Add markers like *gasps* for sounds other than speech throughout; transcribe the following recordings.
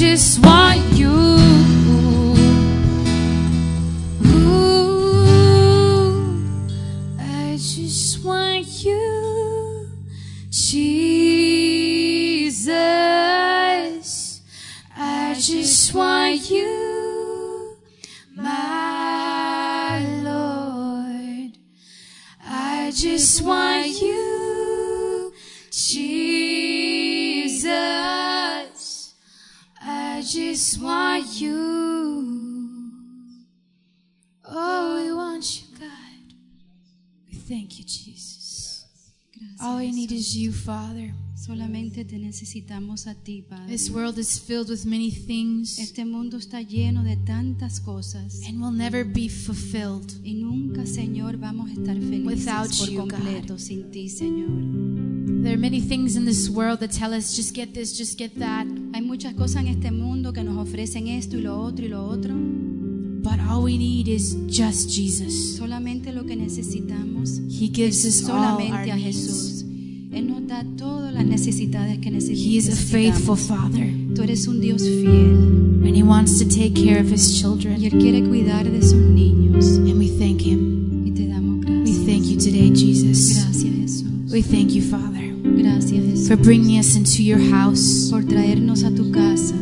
just need is you, Father. Solamente te necesitamos a ti, Padre. This world is filled with many things Este mundo está lleno de tantas cosas and will never be fulfilled. y nunca, Señor, vamos a estar felices Without por you, completo sin ti, Señor. There are many things in this world that tell us just get this, just get that. Hay muchas cosas en este mundo que nos ofrecen esto y lo otro y lo otro. But all we need is just Jesus. Solamente lo que necesitamos He gives es us all our solamente a needs. Él nos da todas las necesidades que He is a faithful Father, Tú eres un Dios fiel and He wants to take care of His y children. Él quiere cuidar de sus niños. And we thank Him. Y te damos We thank you today, Jesus. Gracias, Jesús. We thank you, Father, Gracias, Jesús. for bringing us into your house por traernos a tu casa,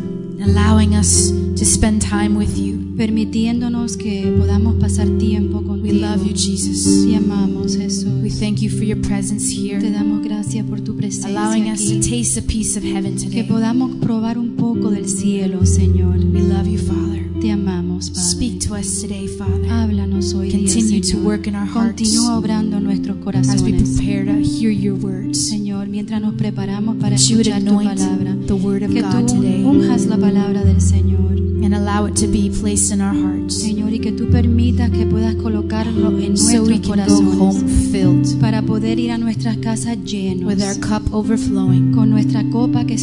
allowing us to spend time with you. permitiéndonos que podamos pasar tiempo We contigo. love you, Jesus. Te amamos, Jesús. We thank you for your presence Te here, damos gracias por tu presencia allowing us to aquí. taste a piece of heaven Que today. podamos probar un poco del cielo, Señor. We love you, Father. Te amamos, Padre. Speak to us today, Father, Háblanos hoy día, Continue to work in our hearts Continúa obrando en nuestros as we corazones, prepare to hear your words. Señor, mientras nos preparamos para escuchar tu palabra. the word of Que God tú today unjas la palabra del Señor, and allow it to be placed in our hearts Señor, y que tú permitas que puedas colocarlo en so we nuestros can go home filled para poder ir a nuestras casas llenos with our cup overflowing. con nuestra copa que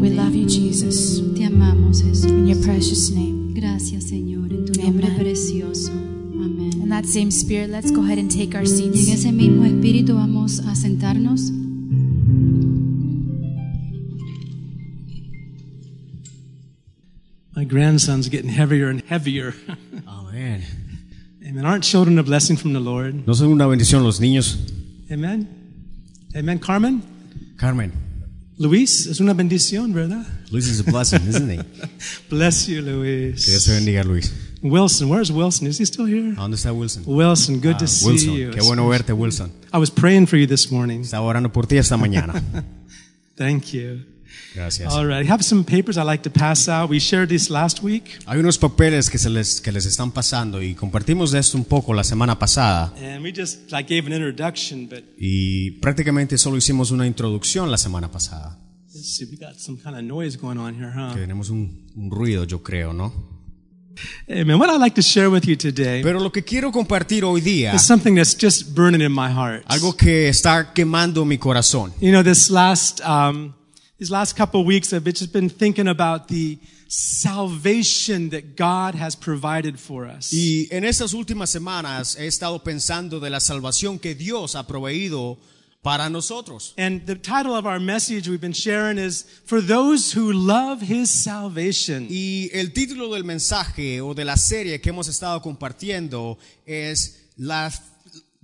We love you, Jesus. Te amamos, Jesús. In your precious name. Gracias, Señor, en tu nombre Amen. precioso. Amén. In that same spirit, let's go ahead and take our Y en ese mismo espíritu vamos a sentarnos. My grandson's getting heavier and heavier. *laughs* Amén. Amen. Aren't children a blessing from the Lord? ¿No son una bendición los niños? Amen. Amen. Carmen, Carmen, Luis es una bendición, ¿verdad? Luis is a blessing, isn't he? *laughs* Bless you, Luis. Que Dios te bendiga, Luis. Wilson, where's Wilson? Is he still here? ¿A dónde está Wilson? Wilson, good to Ah, see Wilson, you. qué bueno verte, Wilson. I was praying for you this morning. Estaba orando por ti esta mañana. *laughs* Thank you. Gracias. All right. I have some papers I'd like to pass out. We shared this last week, Hay unos papeles que, se les, que les están pasando y compartimos de esto un poco la semana pasada and we just like gave an introduction, but y prácticamente solo hicimos una introducción la semana pasada. let's see, we got some kind of noise going on here, huh? Que tenemos un, un ruido, yo creo, ¿no? Amen. What I'd like to share with you today Pero lo que quiero compartir hoy día, is something that's just burning in my heart. algo que está quemando mi corazón. You know, this last, um, these last couple weeks, I've just been thinking about the salvation that God has provided for us. Y en estas últimas semanas he estado pensando de la salvación que Dios ha proveído para nosotros. And the title of our message we've been sharing is For Those Who Love His Salvation. Y el título del mensaje o de la serie que hemos estado compartiendo es las-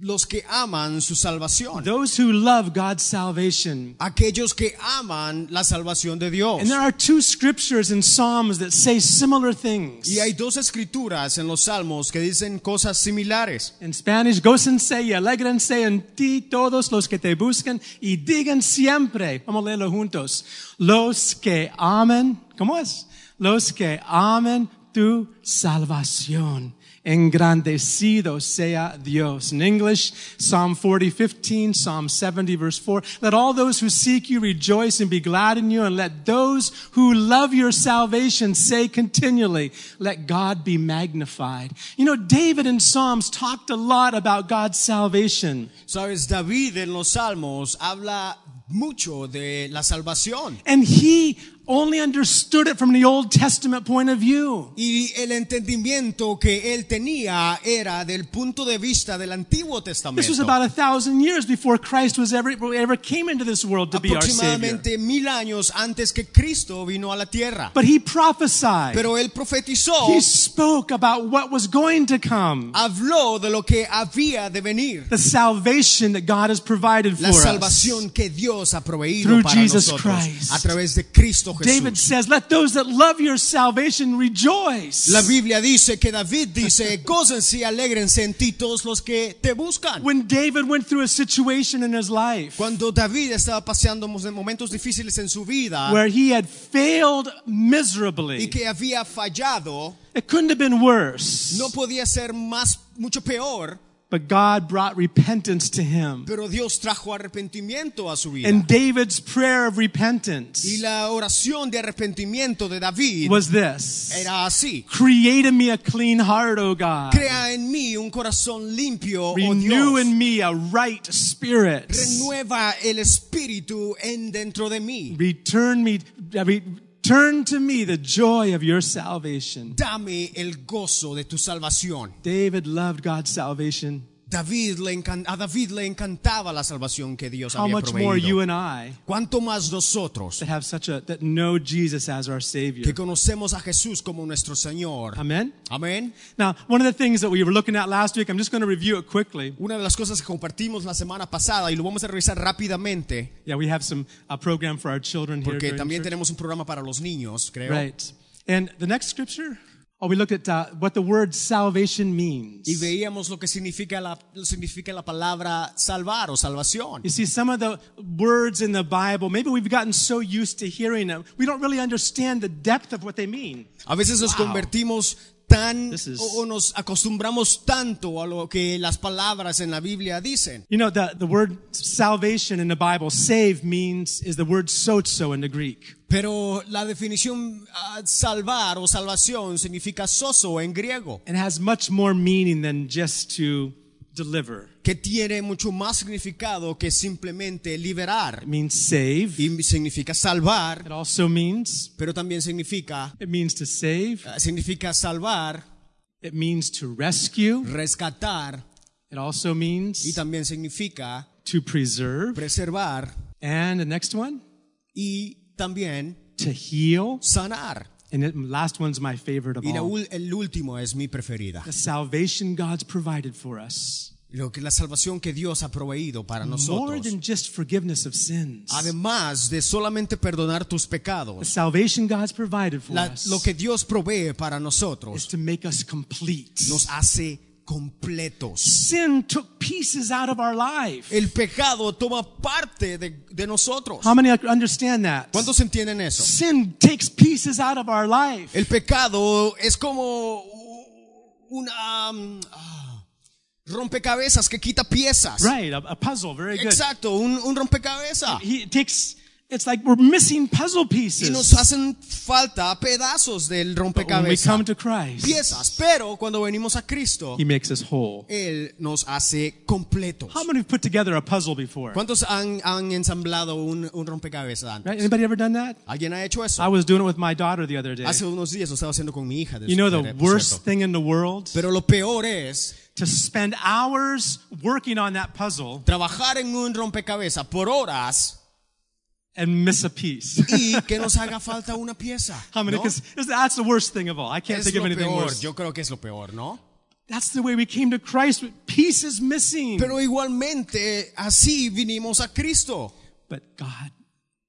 los que aman su salvación. Those who love God's salvation. Aquellos que aman la salvación de Dios. And there are two scriptures in Psalms that say similar things. Y hay dos escrituras en los salmos que dicen cosas similares. In Spanish, gócense y alegrense en ti todos los que te buscan y digan siempre, vamos a leerlo juntos, los que amen, ¿cómo es? Los que amen tu salvación. Engrandecido sea Dios. In English, Psalm 40, 15, Psalm 70, verse 4. Let all those who seek you rejoice and be glad in you, and let those who love your salvation say continually, let God be magnified. You know, David in Psalms talked a lot about God's salvation. Sabes, David en los salmos habla mucho de la salvación. And he only understood it from the Old Testament point of view. Y el entendimiento que él tenía era del punto de vista del Antiguo This was about a thousand years before Christ was ever, ever came into this world to be our Savior. Aproximadamente mil años antes que Cristo vino a la tierra. But he prophesied. Pero él profetizó, He spoke about what was going to come. habló de lo que había de venir. The salvation that God has provided for La us. salvación que Dios ha proveído Through para Jesus nosotros Christ. a través de Cristo David Jesús. says, let those that love your salvation rejoice. La Biblia dice que David dice, gócense y alégrense en ti todos los que te buscan. When David went through a situation in his life Cuando David estaba paseando momentos difíciles en su vida where he had failed y miserably, que había fallado, it couldn't have been worse. no podía ser más, mucho peor, But God brought repentance to him. pero Dios trajo arrepentimiento a su vida. And David's prayer of repentance Y la oración de arrepentimiento de David was this era así. Create in me a clean heart, O God. Crea en mí un corazón limpio, oh Renew Dios. in me a right spirit. Renueva el espíritu en dentro de mí. Return me, return to me the joy of your salvation. Dame el gozo de tu salvación. David loved God's salvation. David le a David le encantaba la salvación que Dios How había much more you and I Cuanto más nosotros that have such a that know Jesus as our Savior. que conocemos a Jesús como nuestro Señor. Amen. Amén. Now, one of the things that we were looking at last week, I'm just going to review it quickly. Una de las cosas que compartimos la semana pasada y lo vamos a revisar rápidamente Yeah, we have some a program for our children here. porque during también tenemos un programa para los niños, creo. Right. And the next scripture, oh, we looked at uh, what the word salvation means. Y veíamos lo que significa la, significa la palabra salvar o salvación. You see, some of the words in the Bible, maybe we've gotten so used to hearing them, we don't really understand the depth of what they mean. A veces nos convertimos tan is- o, nos acostumbramos tanto a lo que las palabras en la Biblia dicen. You know, the, the word salvation in the Bible, save means, is the word sozo in the Greek. Pero la definición ah, salvar o salvación significa soso en griego, It has much more meaning than just to deliver. Que tiene mucho más significado que simplemente liberar. It means save. Y significa salvar, It also means, pero también significa it means to save. ah, significa salvar, It means to rescue. rescatar It also y means también significa to preserve. preservar And the next one, y también to heal. sanar. And the last one's my favorite of Y la all. ul- el último es mi preferida. The salvation God's provided for us. Lo que la salvación que Dios ha proveído para More nosotros. than just forgiveness of sins. Además de solamente perdonar tus The pecados, salvation God's provided for la- us lo que Dios provee para is nosotros to make us complete. nos hace completos. Sin took pieces out of our life. El pecado toma parte de, de nosotros. How many understand that? ¿Cuántos entienden eso? Sin takes pieces out of our life. El pecado es como una um, ah, rompecabezas que quita piezas. Right, a, a puzzle, very good. Exacto, un, un rompecabezas. He takes, it's like we're missing puzzle Y pieces. nos hacen falta pedazos del But when we rompecabezas. come to Christ, Piezas, pero cuando venimos a Cristo, He makes us whole. Él nos hace completos. How many have put together a puzzle before? ¿Cuántos han, han ensamblado un, un rompecabezas antes? Right? Anybody ever done that? ¿Alguien ha hecho eso? I was doing it with my daughter the other day. Hace unos días lo estaba haciendo con mi hija. de- You know the worst thing in the world? Pero lo peor es To spend hours working on that puzzle trabajar en un rompecabezas por horas and miss a piece. y *laughs* que nos haga falta una pieza. How many? ¿no? That's the worst thing of all. I can't Es think of anything peor. worse. Yo creo que es lo peor, ¿no? That's the way we came to Christ with pieces missing. Pero igualmente así vinimos a Cristo. But God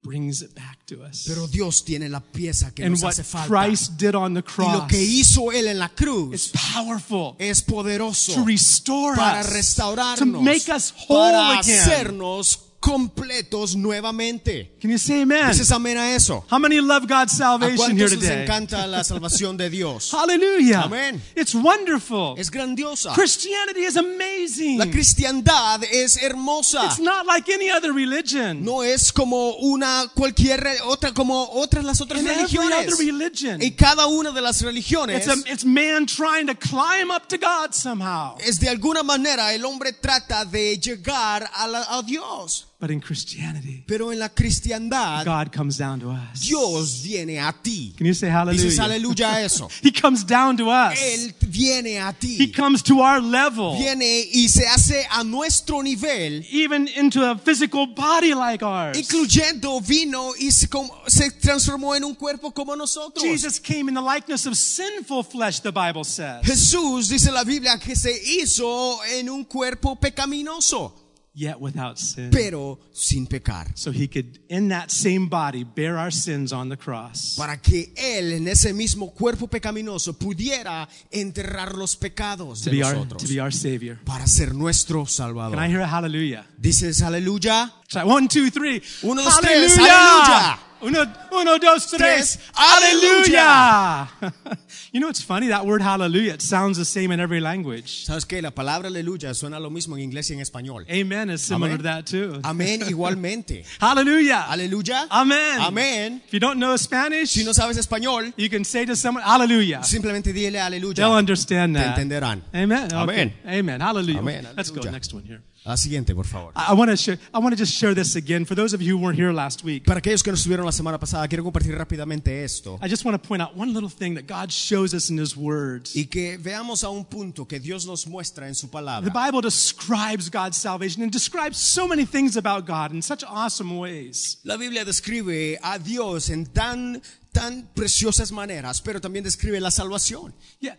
brings it back to us. Pero Dios tiene la pieza que and nos what hace falta. Christ did on the Y lo cross que hizo Él en la is cruz powerful es poderoso to restore para us, restaurarnos, to make us whole para again. hacernos completos nuevamente. Can you say amen? Dices amén a eso. How many love God's ¿A salvation here cuántos les today? encanta la salvación de Dios? *laughs* Hallelujah. Amen. It's wonderful. Es grandiosa. Christianity is amazing. La cristiandad es hermosa. It's not like any other religion. No es como una cualquier otra como otras las otras In every religiones. other religion, En cada una de las religiones it's, a, it's man trying to climb up to God somehow. es de alguna manera el hombre trata de llegar a, la- a Dios. But in Christianity, Pero en la cristiandad, God comes down to us. Dios viene a ti. Can you say Dices hallelujah? aleluya a eso. *laughs* He comes down to us. Él viene a He ti. comes to our level, Viene y se hace a nuestro nivel, even into a physical body like ours. incluyendo vino y se, se transformó en un cuerpo como nosotros. Jesus came in the likeness of sinful flesh, the Bible says. Jesús dice la Biblia que se hizo en un cuerpo pecaminoso, Yet without sin. pero sin pecar. So he could, in that same body, bear our sins on the cross. Para que Él en ese mismo cuerpo pecaminoso pudiera enterrar los pecados To de be our, nosotros. to be our Savior. Para ser nuestro Can I Salvador. hear a hallelujah? Dices aleluya. Try one, two, three. Uno, dos, tres. Aleluya. Uno, uno, dos, tres. Hallelujah. *laughs* you know, it's funny, that word hallelujah, it sounds the same in every language. ¿Sabes qué? La palabra aleluya suena lo mismo en inglés y en español. Amen is similar Amén. to that too. Amén *laughs* igualmente. Hallelujah. Aleluya. Amen. Amén. If you don't know Spanish, Si no sabes español, you can say to someone, hallelujah. simplemente dile aleluya. They'll understand Te that. entenderán. Amen. Okay. Amén. Amen. Hallelujah. Amén. Let's go Aleluya. next one here. La siguiente, por favor. I, want to share, I want to just share this again for those of you who weren't here last week. Para aquellos que no estuvieron la semana pasada, quiero compartir rápidamente esto. I just want to point out one little thing that God shows us in His words. Y que veamos a un punto que Dios nos muestra en su palabra. The. Bible describes God's salvation and describes so many things about God in such awesome ways. La Biblia describe a Dios en tan, tan preciosas maneras, pero también describe la salvación. Yeah.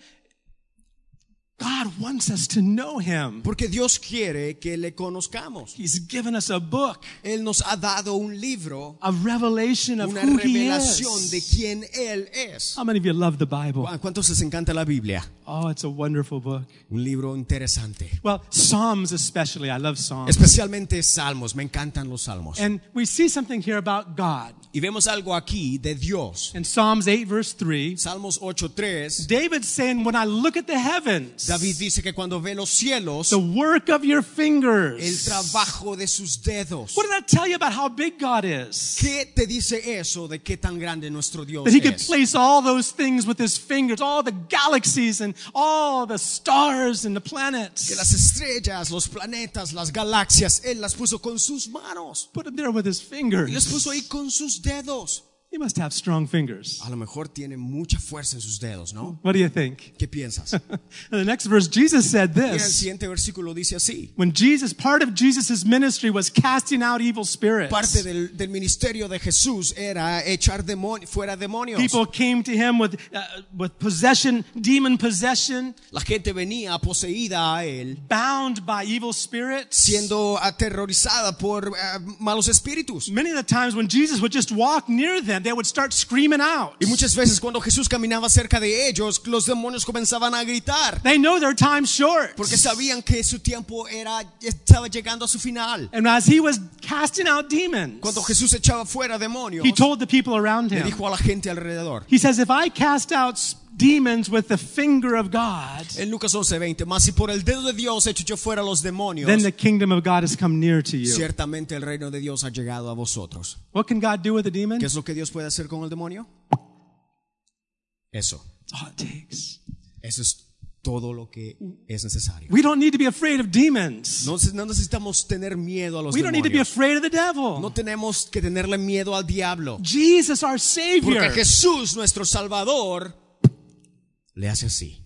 God wants us to know Him. Porque Dios quiere que le conozcamos. He's given us a book, Él nos ha dado un libro, a revelation of una who He revelación de quién Él es. How many of you love the Bible? ¿Cuántos les encanta la Biblia? Oh, it's a wonderful book. Un libro interesante. Well, Psalms especially. I love Psalms. Especialmente salmos, me encantan los salmos. And we see something here about God. Y vemos algo aquí de Dios. In Psalms 8, verse 3, Salmos 8.3, David's saying, When I look at the heavens, David dice que cuando ve los cielos, the work of your el fingers. trabajo de sus dedos. What did that tell you about how big God is? ¿Qué te dice eso de qué tan grande nuestro Dios That he could es? place all those things with his fingers, all the galaxies and all the stars and the planets. Que las estrellas, los planetas, las galaxias, Él las puso con sus manos. Put them there with his Y las puso fingers. ahí con sus dedos. He must have strong fingers. A lo mejor tiene mucha fuerza en sus dedos, ¿no? What do you think? ¿Qué piensas? *laughs* In the next verse, Jesus said Y el this. siguiente versículo dice así. When Jesus, part of Jesus' ministry was casting out evil spirits. Parte del, del ministerio de Jesús era echar demon- fuera demonios. People came to him with, uh, with possession, demon possession, La gente venía poseída a Él, bound by evil spirits. siendo aterrorizada por eh, malos espíritus. Many of the times when Jesus would just walk near them, they would start screaming out. Y muchas veces cuando Jesús caminaba cerca de ellos, los demonios comenzaban a gritar. They know their time's short. Porque sabían que su tiempo era, estaba llegando a su final. And as he was casting out demons, Cuando Jesús echaba fuera demonios, he told the people around le him, dijo a la gente alrededor. he says, if I cast out demons with the finger of God, En Lucas 11:20, más si por el dedo de Dios echo yo fuera los demonios, then the kingdom of God has come near to you. ciertamente el reino de Dios ha llegado a vosotros. What can God do with a demon? ¿Qué es lo que Dios puede hacer con el demonio? Eso. That's all it takes. Eso es todo lo que es necesario. We don't need to be afraid of demons. No, no necesitamos tener miedo a los We don't need to be demonios. afraid of the devil. No tenemos que tenerle miedo al diablo. Jesus, our Porque Savior, Jesús, nuestro Salvador, le hace así,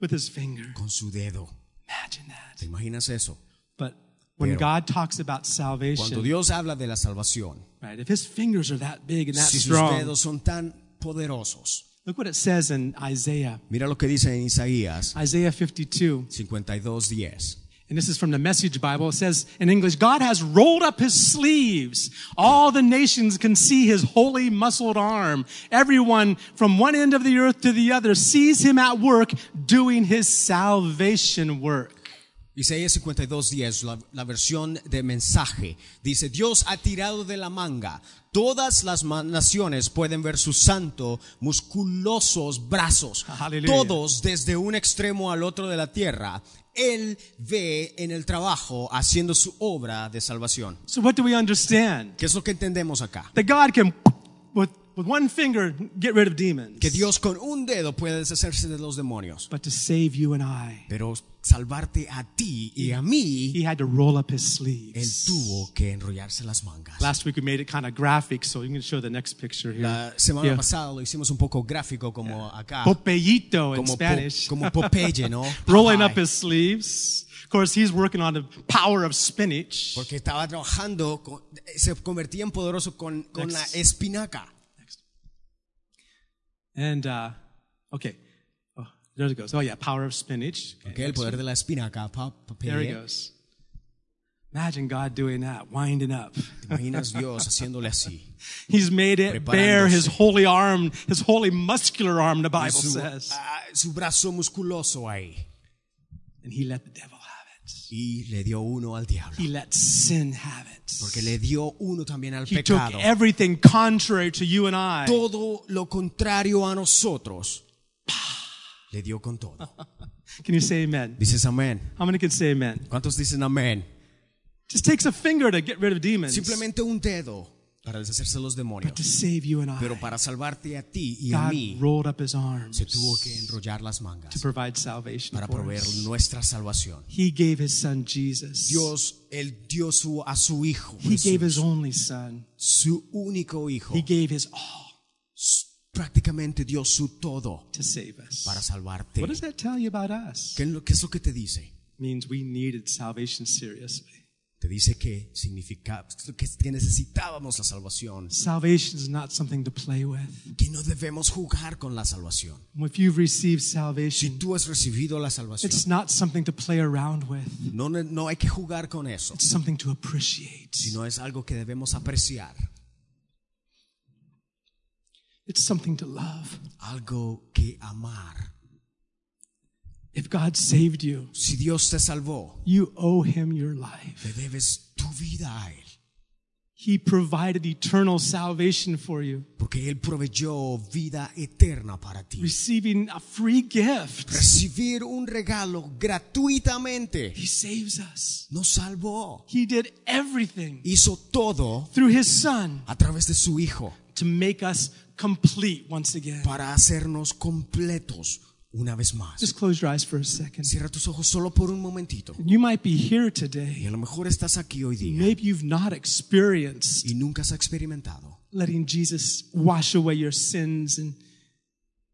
with his finger. con su dedo. Imagine that. ¿Te imaginas eso? But when Pero- God talks about Cuando salvation, Dios habla de la salvación, right, if his fingers are that big and that si sus strong, dedos son tan poderosos, look what it says in Isaiah, mira lo que dice en Isaías Isaiah 52. 52:10. And this is from the Message Bible. It says in English, God has rolled up his sleeves. All the nations can see his holy muscled arm. Everyone from one end of the earth to the other sees him at work doing his salvation work. Isaías 52:10, la, la versión de mensaje, dice, Dios ha tirado de la manga. Todas las naciones pueden ver su santo, musculosos brazos. Aleluya. Todos desde un extremo al otro de la tierra. Él ve en el trabajo haciendo su obra de salvación. So what do we understand? ¿Qué es lo que entendemos acá? That God can, with, with one finger, get rid of demons. Que Dios con un dedo puede deshacerse de los demonios. But to save you and I, Pero salvarte a ti y a mí, he had to roll up his él sleeves. tuvo que enrollarse las mangas. Last week we made it kind of graphic, so you can show the next picture here. La semana Yeah. pasada lo hicimos un poco gráfico como acá, Popeyito in po- Spanish. como Popeye, ¿no? *laughs* Rolling up his sleeves. Of course, he's working on the power of spinach. Porque estaba trabajando, con- se convertía en poderoso con, con la Next. espinaca. And, uh, okay. There it goes. Oh, yeah, power of spinach. Okay, Ok, el poder de la espinaca. There he goes. Imagine God doing that, winding up. Imaginas Dios *laughs* haciéndole así? He's made it bare his holy arm, his holy muscular arm, the Bible Su, says. ah, su brazo musculoso ahí. And he let the devil have it. Y le dio uno al diablo. He let sin have it. Porque le dio uno también al He took everything contrary to you and I. Todo lo contrario a nosotros. Le dio con todo. *laughs* Can you say amen? Dices amén. How many can say amen? ¿Cuántos dicen amén? Just takes a finger to get rid of demons. Simplemente un dedo para deshacerse de los demonios. to save you and I. Pero para salvarte a ti y a God mí, rolled up his arms se tuvo que enrollar las to mangas provide salvation para for proveer us. nuestra salvación. He gave his son Jesus. Dios, Él dio su, a su Hijo, he gave his Jesús, only son. su único Hijo. He gave his all Prácticamente dio su todo to save us. para salvarte. What does that tell you about us? ¿Qué es lo, qué es lo que te dice? means we needed salvation seriously. Te dice que significa que, necesitábamos la salvación, Salvation is not something to play with. que no debemos jugar con la salvación. If you've received Si salvation, tú has recibido la salvación, it's not something to play around with. no, no hay que jugar con eso, It's something to appreciate. sino es algo que debemos apreciar, It's something to love. algo que amar. If God saved you, Si Dios te salvó, you owe him your life. le debes tu vida a Él, He provided eternal salvation for you, porque Él proveyó vida eterna para ti. receiving a free gift. Recibir un regalo gratuitamente He saves us. nos salvó. He did everything Hizo todo through his son a través de su Hijo to make us complete once again. para hacernos completos una vez más. Just close your eyes for a second. Cierra tus ojos solo por un momentito. You might be here Y today. a lo mejor estás aquí hoy día Maybe you've not experienced y nunca has experimentado letting Jesus wash away your sins and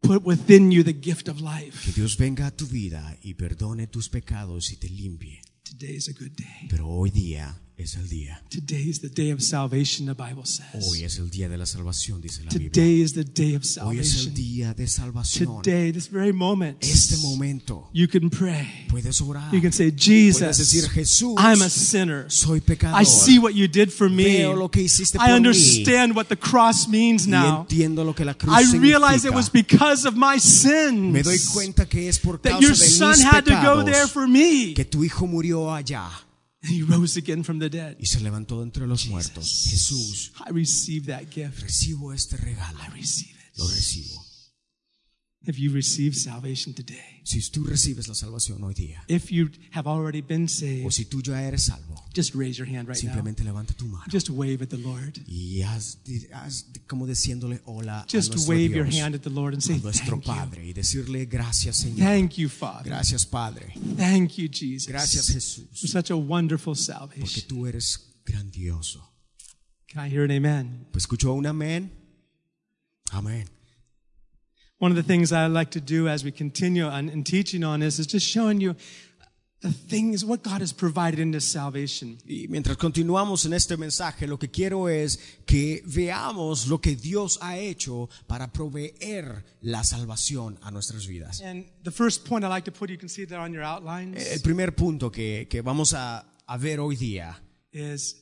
put within you the gift of que life. Dios venga a tu vida y perdone tus pecados y te limpie. Today is a good day. Pero hoy día es el día. Today is the day of salvation, the Bible Hoy says. es el día de la salvación, dice la Biblia. Today is the day of Hoy es el salvation. día de salvación. Today, this very moment, Este momento you can pray. puedes orar. You can say, Puedes decir, Jesus, I'm a sinner. soy pecador. I see what you did for me. Veo lo que hiciste por I mí. understand what the cross means y now. entiendo lo que la cruz I realize it was because of my Me doy sins cuenta que es por that your de son mis had to go there for me. que tu hijo murió allá *laughs* he rose again from the dead. y se levantó de entre los muertos. Jesús, I receive that gift. recibo este regalo. I receive Lo it. recibo. If you receive salvation today, Si tú recibes la salvación hoy día, if you have already been saved, o si tú ya eres salvo, just raise your hand right now. simplemente levanta tu mano Just wave at the Lord. y haz, haz como diciéndole hola a Just nuestro wave your hand at the Lord and say, a nuestro Thank you. Padre y decirle gracias Señor. Thank you, Father. Gracias Padre. Thank you, Jesus. Gracias Jesús, For such a wonderful salvation, Porque tú eres grandioso. Can I hear an amen? Pues escuchó un amén. Amén. One of the things I like to do as we continue on in teaching on this is just showing you the things, what God has provided in this salvation. Y mientras continuamos en este mensaje, lo que quiero es que veamos lo que Dios ha hecho para proveer la salvación a nuestras vidas. And the first point I like to put, you can see that on your outlines, eh, El primer punto que, que vamos a, a ver hoy día is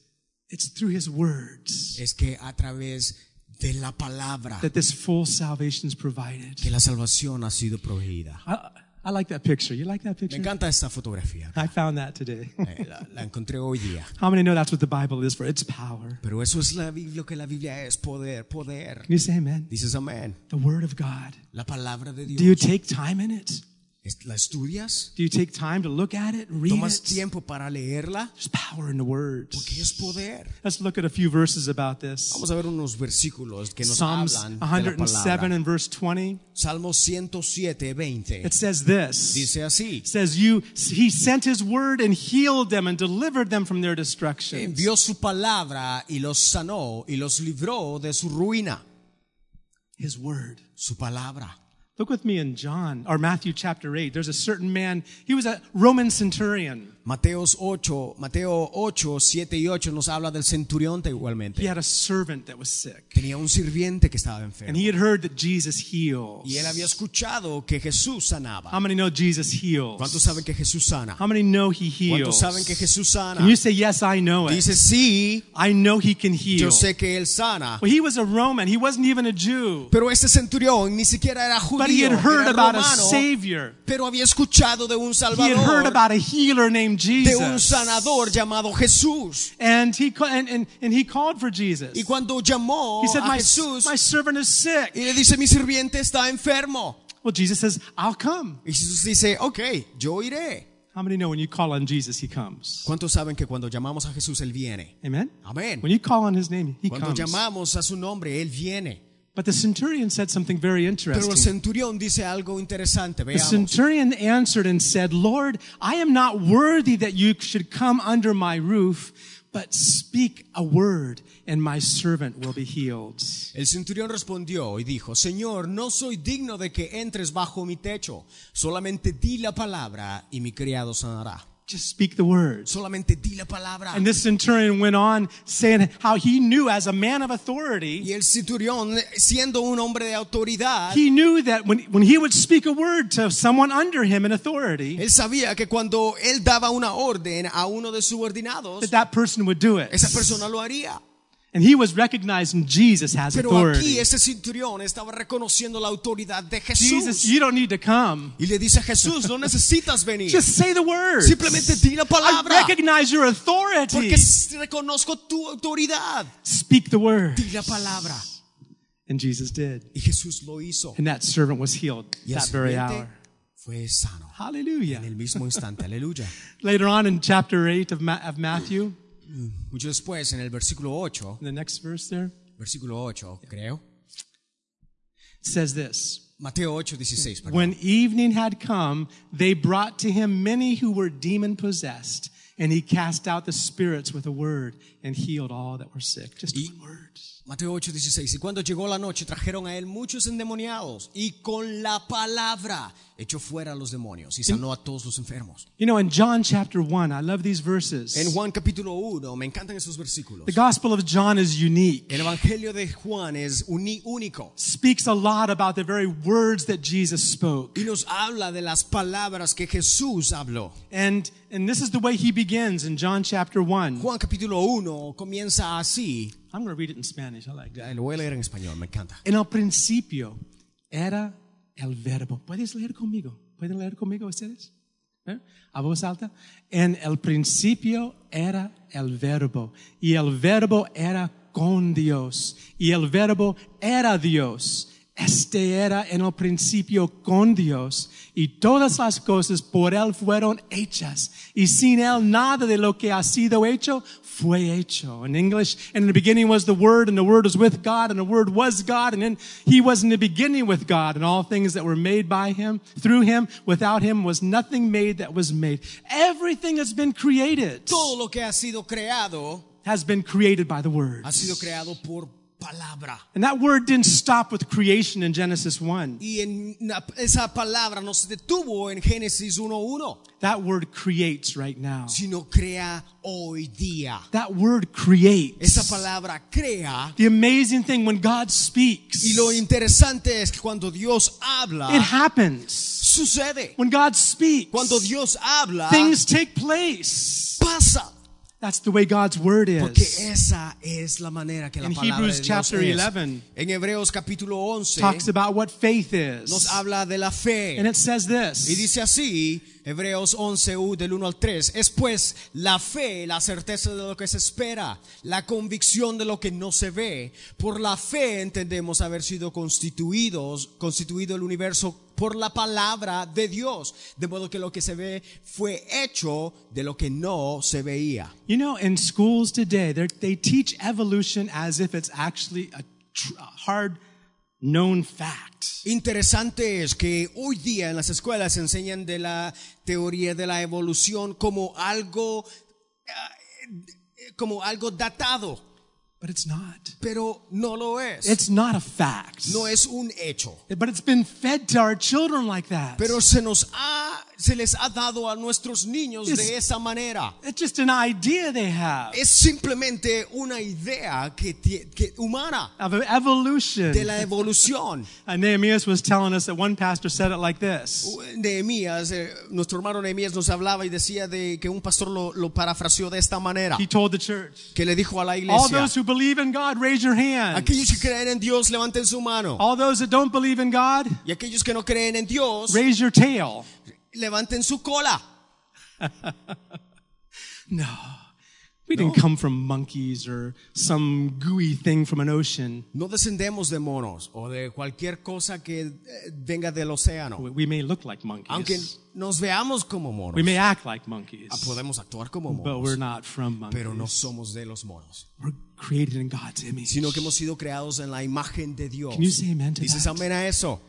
it's through His words es que a través de la palabra that this full salvation is provided. que la salvación ha sido proveída. I, I like that picture. You like that picture? Me encanta esta fotografía. I found that today. *laughs* Eh, La, la encontré hoy día. How many know that's what the Bible is for? It's power. Pero eso es la, lo que la Biblia es, poder, poder. Can you say amen? Dices amén. The Word of God. La palabra de Do you Dios. take time in it? ¿Est- ¿La estudias? Do you take time to look at it, read ¿Tomas it? tiempo para leerla? There's power in the words. Porque es poder. Let's look at a few verses about this. Vamos a ver unos versículos que nos Psalms hablan 107 and verse 20. Salmo 107, 20. It says this. Dice así. It says you he sent his word and healed them and delivered them from their destruction. Envió su palabra y los sanó y los libró de su ruina. His word. Su palabra. Look with me in John or Matthew chapter 8. There's a certain man, he was a Roman centurion. Mateos 8, Mateo 8, 7 y 8 nos habla del centurión He igualmente. had a servant that was sick. Tenía un sirviente que estaba And enfermo. he had heard that Jesus heals. Y él había escuchado que Jesús sanaba. How many know Jesus heals? ¿Cuántos saben que Jesús sana? How many know he heals? ¿Cuántos saben que Jesús sana? Can you say, yes, I know it. Dice, sí, I know he can heal. yo sé que él sana. Well, he was a Roman. He wasn't even a Jew. Pero este centurión ni siquiera era But he judío, had heard era about a Savior. pero había escuchado de un He had heard salvador, about a healer named de un sanador llamado Jesús. And he, and, and, and he called for Jesus. Y cuando llamó He said, a my, Jesús my servant is sick. y le dice, mi sirviente está enfermo. Well, Jesus says, I'll come. Y Jesús dice, ok, yo iré. How many know when you call on Jesus, he comes? ¿Cuántos saben que cuando llamamos a Jesús, Él viene? Amen? When you call on his name, he Cuando comes. llamamos a su nombre, Él viene. But the centurion said something very Pero el interesting. centurión dice algo interesante. The centurion answered and said, Lord, I am not worthy that you should come under my roof, but speak a word and my servant will be healed. El centurión respondió y dijo, Señor, no soy digno de que entres bajo mi techo. Solamente di la palabra y mi criado sanará. Just speak the words. Solamente di la palabra. And this centurion went on saying how he knew as a man of authority, Y el centurión, siendo un hombre de autoridad, he knew that when, when he would speak a word to someone under him in authority, él sabía que cuando él daba una orden a uno de subordinados, that that person would do it. esa persona lo haría. And he was recognizing Jesus has Pero authority. aquí ese centurión estaba reconociendo la autoridad de Jesus, Jesús. you don't need to come. Y le dice a Jesús, no necesitas venir. Just say the word. Simplemente di la palabra. I recognize your authority. Porque reconozco tu autoridad. Speak the word. Di la palabra. And Jesus did. Y Jesús lo hizo. And that servant was healed Y that very hour. fue sano. Hallelujah. En el mismo instante. Aleluya. *laughs* Later on in chapter 8 of, Ma- of Matthew, Mucho después, en el versículo 8, the next verse there, versículo 8, creo. it says this. Mateo 8, 16. perdón. When evening had come, they brought to him many who were demon possessed, and he cast out the spirits with a word and healed all that were sick. Just Y- one word. Mateo 8, 16. Y cuando llegó la noche, trajeron a él muchos endemoniados y con la palabra echó fuera a los demonios y sanó a todos los enfermos. You know, in John chapter 1, I love these verses. En Juan capítulo 1, me encantan esos versículos. The Gospel of John is unique. El evangelio de Juan es único Speaks a lot about the very words that Jesus spoke. y nos habla de las palabras que Jesús habló. And and this is the way he begins in John chapter 1. Juan capítulo 1 comienza así. I'm going to read it in Spanish. I like that. Lo voy a leer en español, me encanta. En el principio era el verbo. ¿Puedes leer conmigo? ¿Pueden leer conmigo ustedes? ¿Eh? A voz alta. En el principio era el verbo. Y el verbo era con Dios. Y el verbo era Dios. Este era en el principio con Dios. Y todas las cosas por Él fueron hechas. Y sin Él nada de lo que ha sido hecho fue hecho. In English, and in the beginning was the Word, and the Word was with God, and the Word was God, and then He was in the beginning with God, and all things that were made by Him, through Him, without Him was nothing made that was made. Everything has been created, Todo lo que ha sido creado has been created by the Word. ha sido creado por palabra. And that Word didn't stop with creation in Genesis 1. Y en esa palabra no se detuvo en Génesis 1.1, That Word creates right now. sino crea hoy día. That Word creates. Esa palabra crea. The amazing thing when God speaks, Y lo interesante es que cuando Dios it happens. sucede. When God speaks, Cuando Dios habla, things take place. pasa. That's the way God's word Porque is. esa es la manera que la In palabra Hebrews de Dios chapter es. 11, En Hebreos capítulo 11 Talks about what faith nos is. habla de la fe. And it says Y this. dice así, Hebreos 11, u, del 1 al 3, es pues la fe, la certeza de lo que se espera, la convicción de lo que no se ve. Por la fe entendemos haber sido constituidos, constituido el universo por la palabra de Dios. De modo que lo que se ve fue hecho de lo que no se veía. You know, in schools today, they teach evolution as if it's actually a, hard known fact. Interesante es que hoy día en las escuelas se enseñan de la teoría de la evolución como algo, ah, eh, como algo datado, But it's not. pero no lo es. It's not a fact. No es un hecho. But it's been fed to our children like that. Pero se nos ha, se les ha dado a nuestros niños Es- de esa manera. It's just an idea they have Es simplemente una idea que, que humana of evolution. de la evolución. *laughs* Uh, Nehemiah was telling us that one pastor said it like this. Nehemías, eh, nuestro hermano Nehemías nos hablaba y decía de que un pastor lo, lo parafraseó de esta manera, He told the church, que le dijo a la all iglesia, those who believe in God, raise your hand. aquellos que creen en Dios levanten su mano All those that don't believe in God, y aquellos que no creen en Dios raise your tail. Levanten su cola. *laughs* No. We didn't come from monkeys or some gooey thing from an ocean. No descendemos de monos o de cualquier cosa que eh, venga del océano. We- We may look like Aunque monkeys. nos veamos como monos, We may act like monkeys. ah, podemos actuar como But we're monos, not from monkeys. pero no somos de los monos, We're created in God's image. sino que hemos sido creados en la imagen de Dios. Can you say amen to Dices that? amén a eso.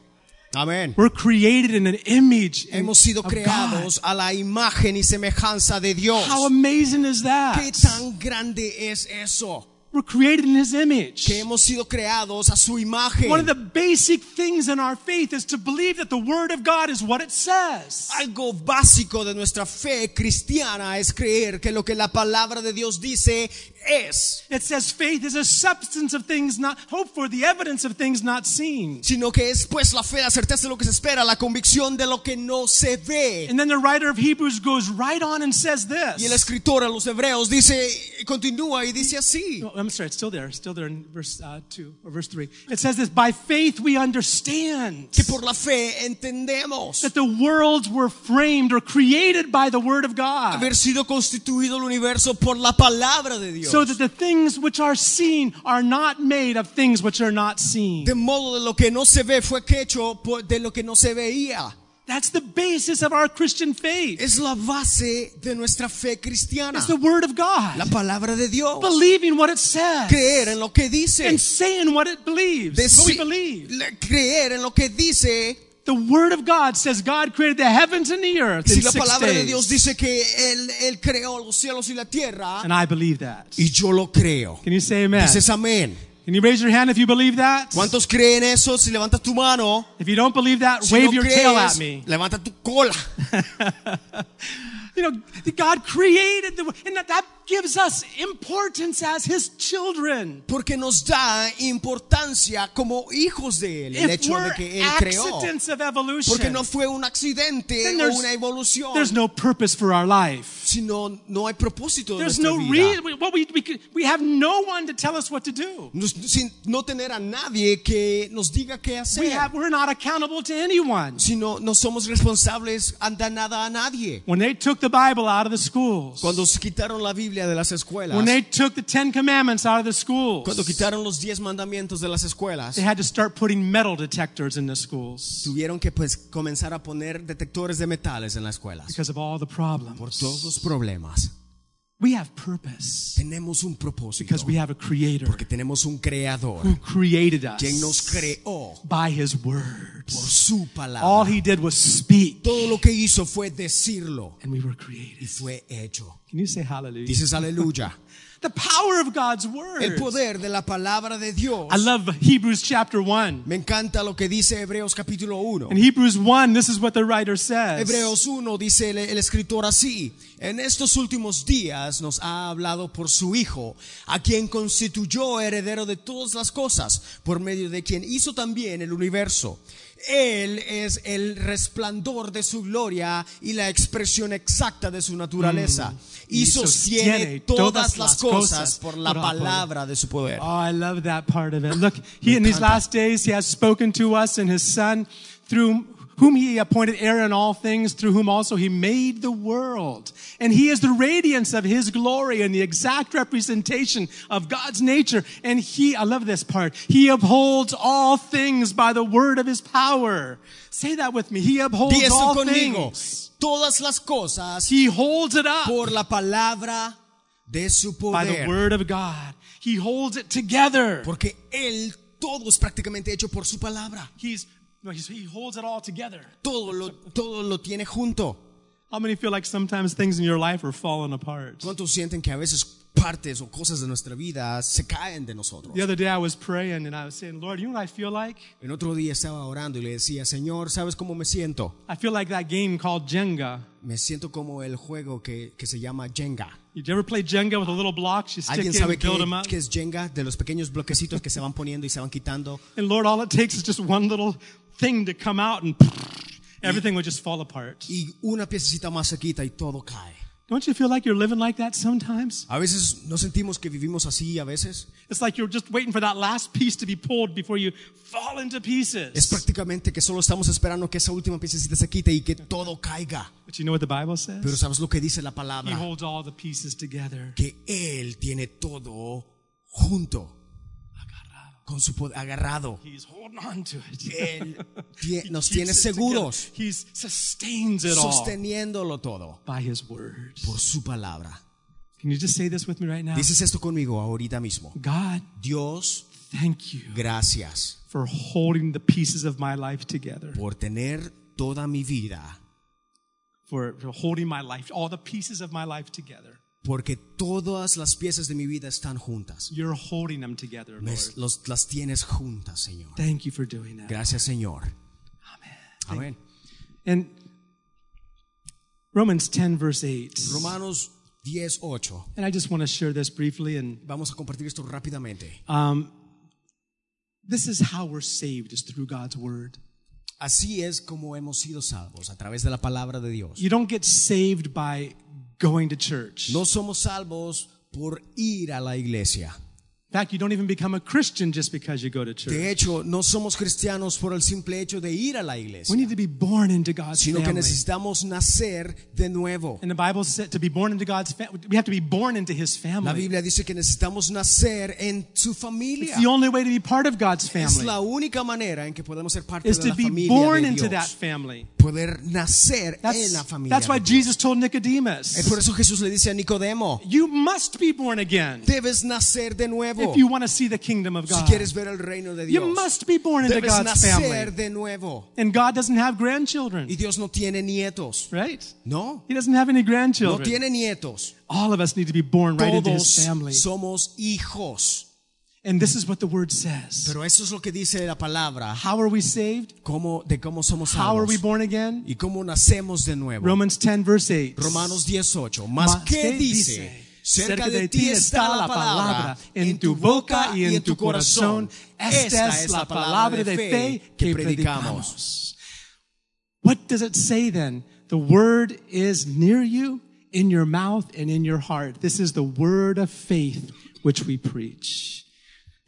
Amén. We're created in an image Hemos sido of God. creados a la imagen y semejanza de Dios. How amazing is that? ¿Qué tan grande es eso? We're created in His image. Que hemos sido creados a su imagen. One of the basic things in our faith is to believe that the Word of God is what it says. Algo básico de nuestra fe cristiana es creer que lo que la palabra de Dios dice es, It says faith is a substance of things not hoped for, the evidence of things not seen. sino que es pues la fe, la certeza de lo que se espera, la convicción de lo que no se ve. And then the writer of Hebrews goes right on and says Y el this. escritor a los hebreos dice, continúa y dice así. No, I'm sorry, it's still there, still there in verse uh, 2 or verse 3. It says this By faith we understand Que por la fe entendemos that the worlds were framed or created by the Word of God. haber sido constituido el universo por la palabra de Dios. So that the things which are seen are not made of things which are not seen. De modo de lo que no se ve fue hecho de lo que no se veía. That's the basis of our Christian faith. Es la base de nuestra fe cristiana. It's the Word of God. La palabra de Dios. Believing what it says Creer en lo que dice. and saying what it believes. What we believe. creer en lo que dice. The Word of God says God created the heavens and the earth Si la palabra de Dios dice que él, él creó los cielos y la tierra. And I believe that. Y yo lo creo. Can you say amen? Dices amén. Can you raise your hand if you believe that? ¿Cuántos creen eso? Si levantas tu mano. If you don't believe that, Si wave no your tail at me. levanta tu cola. *laughs* You know, God created the world, and that, that gives us importance as His children. Porque nos da importancia como hijos de Él. El If hecho we're de que Él creó. accidents of evolution, Porque no fue un accidente then o there's, una evolución. there's no purpose for our life. Sino no hay propósito de There's nuestra no vida. reason. What we, we, could- we have no one to tell us what to do. Nos- sin no tener a nadie que nos diga qué We hacer. have, we're not accountable to anyone. No somos responsables anda nada a nadie. When they took the Bible out of the schools, Cuando se quitaron la Biblia de las escuelas, when they took the Ten Commandments out of the schools, cuando quitaron los diez mandamientos de las escuelas, they had to start putting metal detectors in the schools tuvieron que pues comenzar a poner detectores de metales en las escuelas because of all the por problems. todos los problemas. We have purpose Tenemos un propósito because we have a creator porque tenemos un creador who created us quien nos creó by his por su All palabra. he did was speak Todo lo que hizo fue decirlo and we were y created. fue hecho. Can you say hallelujah? Dices aleluya. *laughs* The power of God's El word. poder de la palabra de Dios. I love Hebrews chapter 1. Me encanta lo que dice Hebreos capítulo 1. In Hebrews 1, this is what the writer says. Hebreos 1 dice el, el escritor así, en estos últimos días nos ha hablado por su Hijo, a quien constituyó heredero de todas las cosas, por medio de quien hizo también el universo. Él es el resplandor de su gloria y la expresión exacta de su naturaleza. Y Y sostiene sostiene todas las cosas por la palabra de su poder. Oh, I love that part of it. *gasps* Look, he in these last days he has spoken to us and his son through whom he appointed heir in all things, through whom also he made the world. And he is the radiance of his glory and the exact representation of God's nature. And he, I love this part, he upholds all things by the word of his power. Say that with me. He upholds all conmigo. things. Todas las cosas He holds it up por la palabra de su poder. by the word of God. He holds it together. Porque Él, todo es prácticamente hecho por su palabra. He's, he holds it all together. Todo lo, todo lo tiene junto. How many feel like sometimes things in your life are falling apart? ¿Cuántos sienten que a veces partes o cosas de nuestra vida se caen de nosotros? The other day I was praying and I was saying, Lord, you know what I feel like? En otro día estaba orando y le decía, Señor, ¿sabes cómo me siento? I feel like that game called Jenga. Me siento como el juego que, que se llama Jenga. Did you ever play Jenga with the little blocks? You stick ¿Alguien in sabe and qué, build them up. qué es Jenga? De los pequeños bloquecitos que se van poniendo y se van quitando. And Lord, all it takes is just one little thing to come out and *laughs* everything would just fall apart. Y una piececita más se y todo cae. Don't you feel like you're living like that sometimes? A veces no sentimos que vivimos así, a veces. It's like you're just waiting for that last piece to be pulled before you fall into Es pieces. prácticamente que solo estamos esperando que esa última piececita se quite y que todo caiga. But you know what the Bible Pero says? ¿sabes lo que dice la He holds all the pieces together. Que Él tiene todo junto, con su poder agarrado. Él *laughs* nos tiene seguros, sosteniéndolo todo por su palabra. Dices esto conmigo ahorita mismo. Dios, gracias por tener toda mi vida. For holding my life, all the pieces of my life together porque todas las piezas de mi vida están juntas. You're holding them together, Lord. los- las tienes juntas, Señor. Thank you for doing that. Gracias, Señor. Amén. And Romans 10, verse 8. Romanos 10, 8. And I just want to share this briefly. And Vamos a compartir esto rápidamente. um, this is how we're saved, is through God's word. Así es como hemos sido salvos, a través de la palabra de Dios. You don't get saved by going to church. No somos salvos por ir a la iglesia. In fact, you don't even become a Christian just because you go to church. De hecho, no somos cristianos por el simple hecho de ir a la iglesia. We need to be born into God's sino que family. necesitamos nacer de nuevo. And the Bible said to be born into God's family, we have to be born into His family. La. Biblia dice que necesitamos nacer en su familia. It's the only way to be part of God's family. Es la única manera en que podemos ser parte is de Dios. Is to be born into that family. Poder nacer en That's, la familia. that's why. Jesus told Es Nicodemus, por eso Jesús le dice a Nicodemo, you must be born again debes nacer de nuevo. if you want to see the kingdom of Si God. quieres ver el reino de You must be born into debes God's nacer family. de nuevo. And God doesn't have grandchildren, Y Dios no tiene nietos. right? No, He doesn't have any no grandchildren. tiene nietos. All of us need to be born right into His family. somos hijos. And this is what the word says. Pero eso es lo que dice la palabra How are we saved? cómo, de cómo somos How are we born again? y cómo nacemos de nuevo. Romans 10, verse 8. Romanos 18. Más Mas que que dice, cerca de ti está la palabra, en tu boca y en tu corazón. Esta es la palabra de fe que predicamos. What does it say then? The word is near you, in your mouth and in your heart. This is the word of faith which we preach.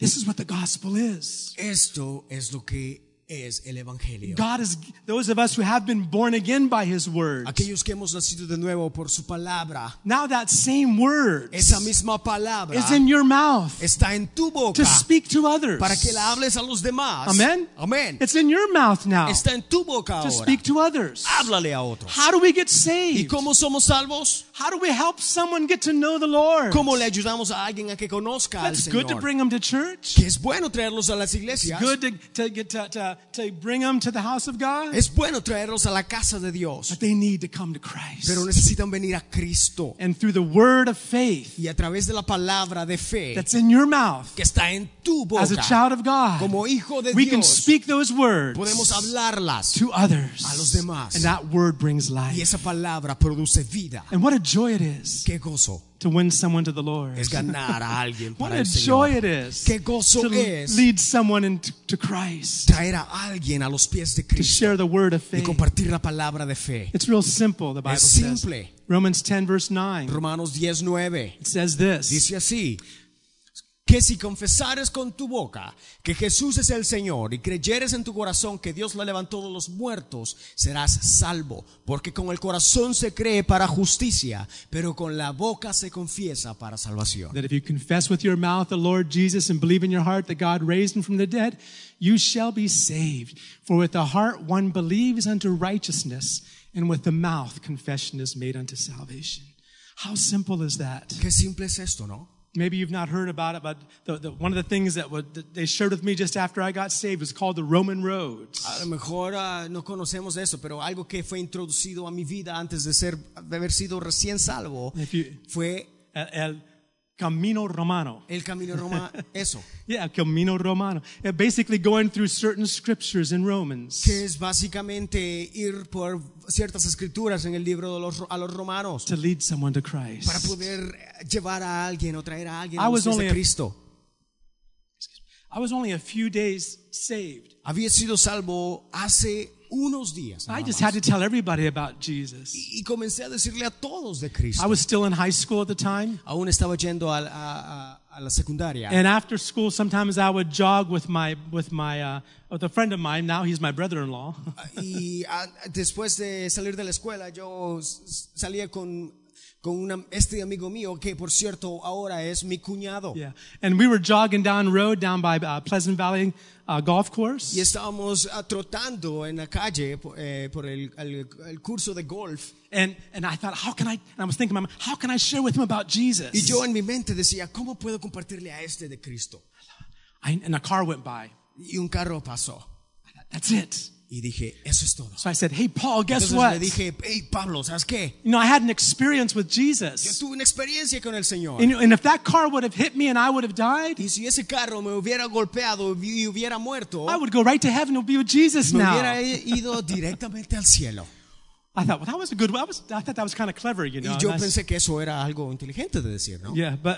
This is what the gospel is. Esto es lo que es el evangelio. God is, those of us who have been born again by his word. Aquellos que hemos nacido de nuevo por su palabra, Now that same word esa misma palabra is in your mouth está en tu boca to speak to others. para que la hables a los demás. Amen. Amén. It's in your mouth now Está en tu boca to speak to others. Háblale a otros. How do we get saved? ¿Y cómo somos salvos? How do we help someone get to know the Lord? ¿Cómo le ayudamos a alguien a que conozca al Señor? It's good to bring them to church. Que es bueno traerlos a las It's iglesias. good to, to, get to, to, to bring them to the house of God. Es bueno traerlos a la casa de Dios. But they need to come to Christ. Pero necesitan venir a Cristo. And through the word of faith Y a través de la palabra de fe that's in your mouth que está en tu boca, as a child of God, como hijo de we can speak those words podemos hablarlas. to others. a los demás. And that word brings life. Y esa palabra produce vida. And what a joy it is Qué gozo to win someone to the Lord. es ganar a alguien *laughs* What a el joy Señor. it is Qué gozo to es lead someone into to Christ, traer a alguien a los pies de to Cristo share the word of y faith. compartir la palabra de fe. It's real simple, the Bible Es says. simple. Romans 10, verse 9. Romanos 19 It says this dice así: que si confesares con tu boca que Jesús es el Señor y creyeres en tu corazón que Dios le levantó de los muertos, serás salvo. Porque con el corazón se cree para justicia, pero con la boca se confiesa para salvación. That if you confess with your mouth the Lord Jesus and believe in your heart that God raised him from the dead, you shall be saved. For with the heart one believes unto righteousness, and with the mouth confession is made unto salvation. How simple is that? Qué simple es esto, ¿no? Maybe you've not heard about it, but the, the, one of the things that, would, that they shared with me just after I got saved was called the Roman roads. A lo mejor ah, no conocemos eso, pero algo que fue introducido a mi vida antes de ser de haber sido recién salvo you, fue el, el Camino Romano. el camino Roma. *laughs* Eso, Yeah, Camino Romano. Basically going through certain scriptures in Romans que es básicamente ir por ciertas escrituras en el libro de los, a los romanos to lead someone to Christ. para poder llevar a alguien o traer a alguien I a was only de a- Cristo. I was only a few days saved. Había sido salvo hace unos días. I just had to tell everybody about Jesus. Y y comencé a decirle a todos de Cristo. I was still in high school at the time. Aún estaba yendo a, a- a- a la secundaria. And after school, sometimes I would jog with my, with my, uh, with a friend of mine. Now he's my brother-in-law. *laughs* Y después de salir de la escuela, yo salía con, con una- este amigo mío, que por cierto ahora es mi cuñado. yeah. And we were jogging down road down by uh, Pleasant Valley uh, Golf Course. Y estábamos ah, trotando en la calle eh, por el, el- el curso de golf. And, and I thought, how can I, and I was thinking, how can I share with him about Jesus? Y yo en mi mente decía, ¿cómo puedo compartirle a este de Cristo? I, and a car went by. Y un carro pasó. That's it. Y dije, eso es todo. So I said, hey, Paul, guess Entonces what? le dije, hey Pablo, ¿sabes qué? You know, I had an experience with Yo Jesus. tuve una experiencia con el Señor. And, and if that car would have hit me and I would have died, Y si ese carro me hubiera golpeado y hubiera muerto, I would go right to heaven and be with Jesus me now. hubiera ido directamente al cielo. *laughs* I thought, well, that was a good. I was. I thought that was kind of clever, you know. Y yo and I s- pensé que eso era algo inteligente de decir, ¿no? yeah, but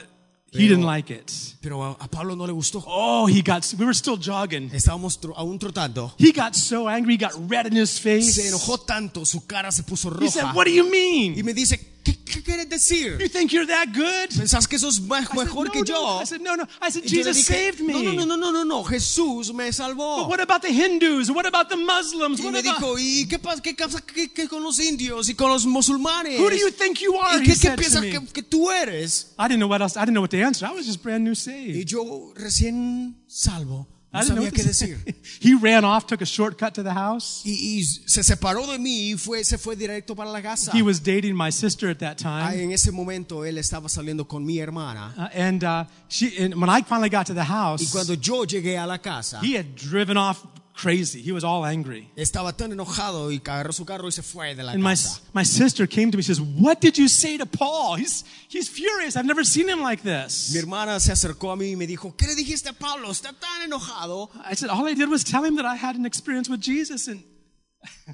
he didn't like it. Pero a, Pablo no le gustó. Oh, he got. We were still jogging. Estábamos tro- aún trotando. He got so angry. He got red in his Se face. enojó tanto, su cara se puso He said, "What do you Y mean? me dice, ¿qué, qué quieres decir? You think you're that good?" ¿Pensás que sos me- I said, mejor no, que no. yo? I said, "No, no." I said, "Jesus saved me." No, no, no, no, no, no, Jesús me But salvó. what about the Hindus? What about the Muslims? Y What me about dijo, ¿y qué pasa qué, pasa- qué- qué con los indios y con los musulmanes? who do you think you are? ¿Y He qué, qué said to piensas me. que, que tú eres? I didn't know what else. I didn't know what to answer. I was just brand new Y saved. yo recién salvo, no know sabía what qué to decir. say. *laughs* he ran off, took a shortcut to the house. Y, y se separó de mí y fue, se fue directo para la casa. He was dating my sister at that Ah, time. en ese momento él estaba saliendo con mi hermana. Uh, and uh, she, and when I finally got to the Y house, cuando yo llegué a la casa, he had driven off crazy. He was all angry. estaba tan enojado y agarró su carro y se fue de la And my, casa. my sister came to me. She says, "What did you say to Paul? He's he's furious. I've never seen him like Mi this." hermana se acercó a mí y me dijo, ¿qué le dijiste a Pablo? Está tan enojado. I said, "All I did was tell him that I had an experience with Jesus." And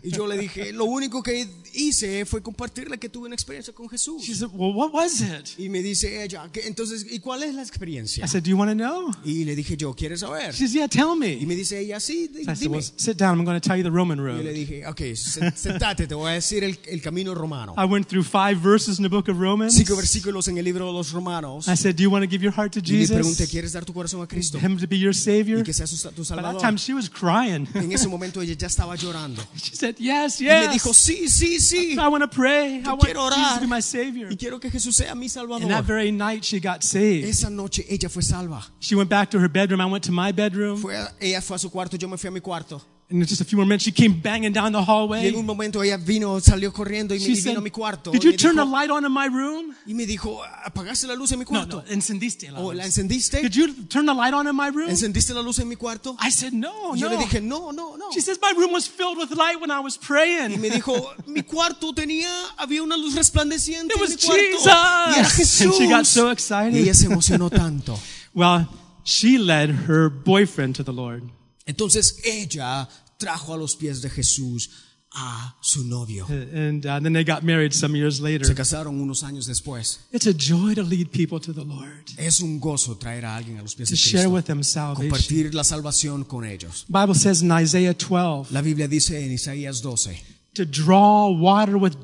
Y yo le dije, lo único que hice fue compartirle que tuve una experiencia con Jesús. she said, "Well, what was it?" Y me dice ella, "¿Qué- entonces, ¿y cuál es la experiencia? I said, "Do you want to know?" Y le dije yo, ¿quieres saber? She says, "Yeah, tell Y me." me dice ella, sí, di- So I said, dime. "Well, sit down. I'm going to tell you the Roman Yo le road." dije, ok, se- sentate, te voy a decir el, el camino romano. I went through five verses in the book of Romans. Cinco versículos en el libro de los romanos. I said, "Do you want to give your heart to Y le pregunté, Jesus? ¿quieres dar tu corazón a Cristo? Him to be your Savior?" Y que sea su- tu By that salvador. time, she was crying. En ese momento ella ya estaba llorando. *laughs* she said, "Yes, yes. Y me yes." dijo, sí, sí, sí. I want to pray. I Yo want quiero Jesus to orar. be my Savior. Y quiero que Jesús sea mi And that salvador. very night, she got saved. Esa noche ella fue salva. She went back to her bedroom. I went to my bedroom. Fue ella fue a su cuarto, yo me fui a mi cuarto. And in just a few more minutes, she came banging down the Y hallway. en un momento ella vino, salió corriendo y me She y said, vino a mi cuarto. Did you turn the light on in my room? Y me dijo, ¿apagaste la luz en mi cuarto? no, no, encendiste la oh, ¿O la encendiste? Did you turn the light on in my room? ¿Encendiste la luz en mi cuarto? I said, No, Y yo le dije, no, no, no. She says, My room was filled with light when I was Y praying. me dijo, mi cuarto tenía, había una luz resplandeciente It en was mi cuarto. Jesus. Y era And she got so excited. Y ella se emocionó tanto. *laughs* Well, she led her boyfriend to the Lord. Entonces ella trajo a los pies de Jesús a su novio. And uh, then they got married some years later. Se casaron unos años después. It's a joy to lead people to the Lord, Es un gozo traer a alguien a los pies to de share Cristo. with them salvation. Compartir la salvación con ellos. Bible says in Isaiah 12 La Biblia dice en Isaías 12, to draw water with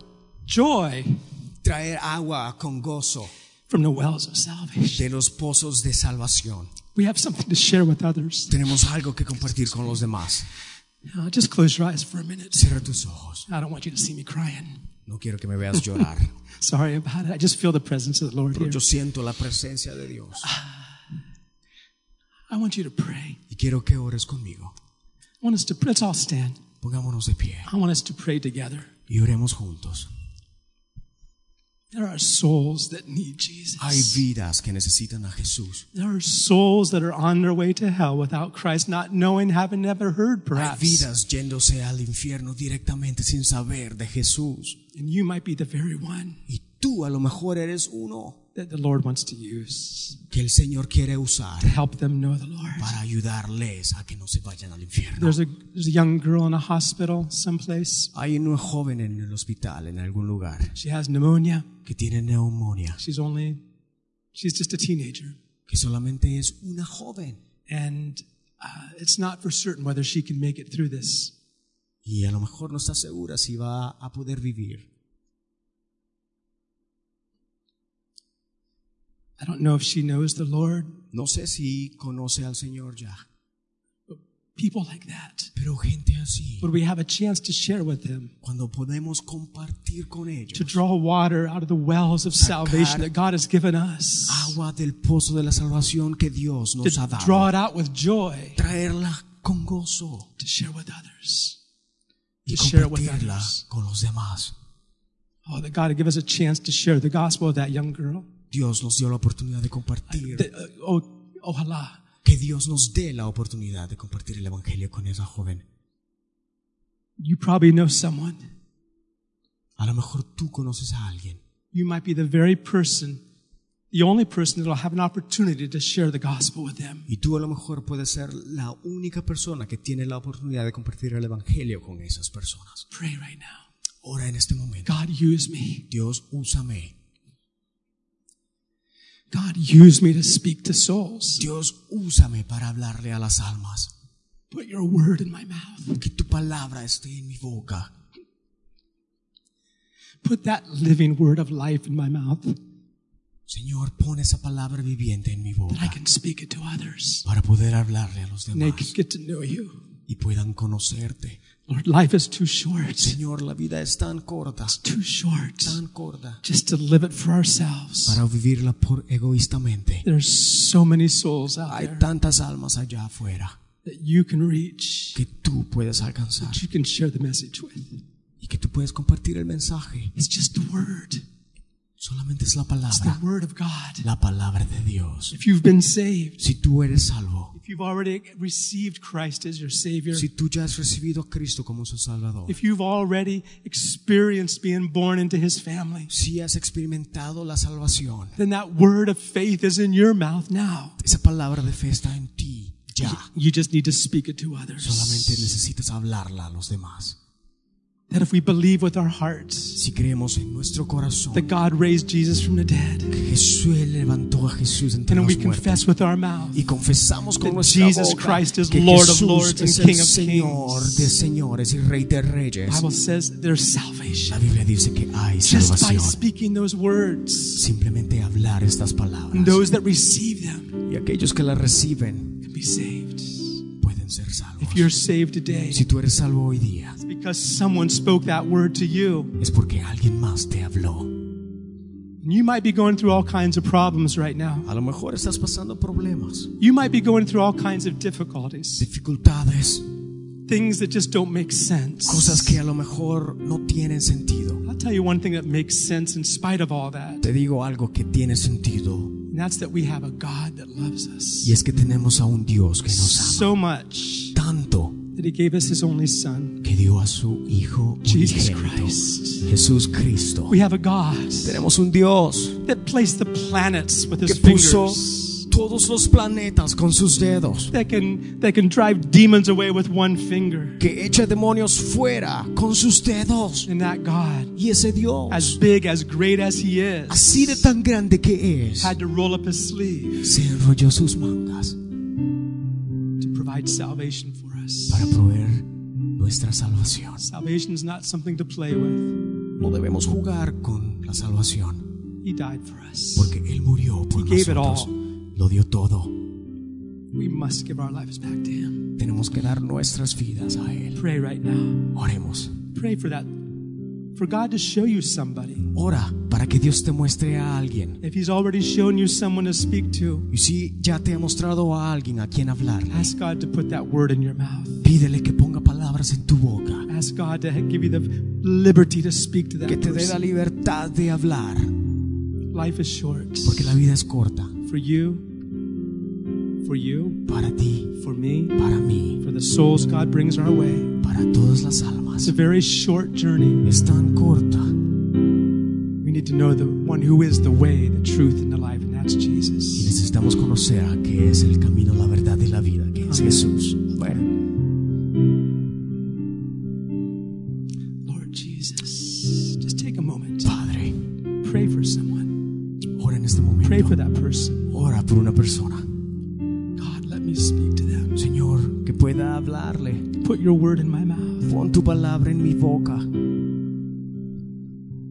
joy traer agua con gozo. from the wells of salvation. de los pozos de salvación. We have something to share with others. Tenemos algo que compartir con los demás. Uh, just close your eyes for a minute. Cierra tus ojos. I don't want you to see me crying. No quiero que me veas *laughs* llorar. Sorry about it. I just feel the presence of the Lord Pero here. yo siento la presencia de Dios. I want you to pray. Y quiero que ores conmigo. I want us to let's all stand. Pongámonos de pie I want us to pray together. y oremos juntos. There are souls that need Jesus. Hay vidas que necesitan a Jesús. There are souls that are on their way to hell without Christ, not knowing, having never heard, Hay perhaps. vidas yéndose al infierno directamente sin saber de Jesús. And you might be the very one Y tú a lo mejor eres uno that the Lord wants to use que el Señor quiere usar to help them know the Lord. para ayudarles a que no se vayan al infierno. There's a, there's a young girl in a hospital someplace. Hay una joven en el hospital en algún lugar She has pneumonia. que tiene neumonía, She's only, she's just a teenager. que solamente es una joven. And uh, it's not for certain whether she can make it through this. Y a lo mejor no está segura si va a poder vivir. I don't know if she knows the Lord. No sé si conoce al Señor ya, People like that. pero gente así, Would we have a chance to share with them? cuando podemos compartir con ellos. To draw water out of the wells of salvation that God has given us. agua del pozo de la salvación que Dios To nos ha draw it out with joy. traerla con gozo To share with others. y To share it with compartirla others. con los demás. Oh, that God would give us a chance to share the gospel of that young girl. Dios nos dio la oportunidad de compartir, That, uh, oh, ojalá. que Dios nos dé la oportunidad de compartir el Evangelio con esa joven. You probably know someone. A lo mejor tú conoces a alguien You might be the very person, the only person that will have an opportunity to share the gospel with them. y tú a lo mejor puedes ser la única persona que tiene la oportunidad de compartir el Evangelio con esas personas. Pray right now. Ora en este momento. God, use me. Dios, úsame. God, use me to speak to souls. Dios, úsame para hablarle a las almas. Put your word in my mouth. Que tu palabra esté en mi boca. Put that living word of life in my mouth Señor, pon esa palabra viviente en mi that I boca can speak it to others. para poder hablarle a los And they demás can get to know you. y puedan conocerte. Lord, life is too short. Señor, la vida es tan corta, It's Too short tan corta, just to live it for ourselves. para vivirla por egoístamente. There's so many souls out Hay there tantas almas allá afuera that you can reach, que tú puedes alcanzar that you can share the message with. y que tú puedes compartir el mensaje. It's just the word. Solamente es la It's the palabra, word of God. la palabra de Dios. If you've been saved, Si tú eres salvo, if you've already received Christ as your Savior, si tú ya has recibido a Cristo como su Salvador, if you've already experienced being born into His family, si has experimentado la salvación, then that word of faith is in your mouth now. esa palabra de fe está en ti ya. You just need to speak it to others. Solamente necesitas hablarla a los demás. That if we believe with our hearts Si creemos en nuestro corazón that God raised Jesus from the dead, que Jesús levantó a Jesús entre and we los muertos confess with our mouth y confesamos con that nuestra Jesus boca Christ is que Lord of Jesús lords and es King el of Señor kings. de señores y Rey de reyes. The Bible says there's La salvation Biblia dice que hay just by speaking those words. Simplemente hablar estas And palabras those that receive them y aquellos que las reciben can be saved. Pueden ser salvos. If you're saved today, Si tú eres salvo hoy día it's because someone spoke that word to you. es porque alguien más te habló. And you might be going through all kinds of problems right now. A lo mejor estás pasando problemas, You might be going through all kinds of difficulties, dificultades, things that just don't make sense. cosas que a lo mejor no tienen sentido. I'll tell you one thing that makes sense in spite of all that, Te digo algo que tiene sentido and that's that we have a God that loves us y es que tenemos a un Dios que nos ama so much tanto that He gave us His only Son, que dio a su Hijo Jesus unigénito, Christ. Jesús Cristo. We have a God Tenemos un Dios that placed the planets with que His puso fingers. Todos los planetas con sus dedos, That can, that can drive demons away with one finger. que echa demonios fuera con sus dedos. And that God, Y ese Dios, as big, as great as He is, así de tan grande que es, had to roll up His sleeve se enrolló sus mangas to provide salvation for us. para proveer nuestra salvación. Salvation is not something to play with. No debemos jugar con la salvación. He died for us. porque Él murió por He gave it all. Lo dio todo. We must give our lives back to Him. Tenemos que dar nuestras vidas a Él. Pray right now. Oremos. Pray for that, for God to show you somebody. Ora para que Dios te muestre a alguien. If He's already shown you someone to speak to, Y si ya te ha mostrado a alguien a quien hablarle, ask God to put that word in your mouth. pídele que ponga palabras en tu boca, Ask God to give you the liberty to speak to que that te dé la libertad de hablar, Life is short. porque la vida es corta. For you, for you, Para ti, for me, para mí, for the souls God brings our way. para todas las It's a very short journey. Es tan corta. We need to know the one who is the way, the truth, and the life, and that's Y Jesus. necesitamos conocer a que es el camino, la verdad y la vida, que es Jesús. Amén. Lord Jesus, just take a moment. Padre, Pray for someone. ora en este Pray for that por una persona. God, let me speak to them. Señor, que pueda hablarle. Put your word in my mouth. Pon tu palabra en mi boca.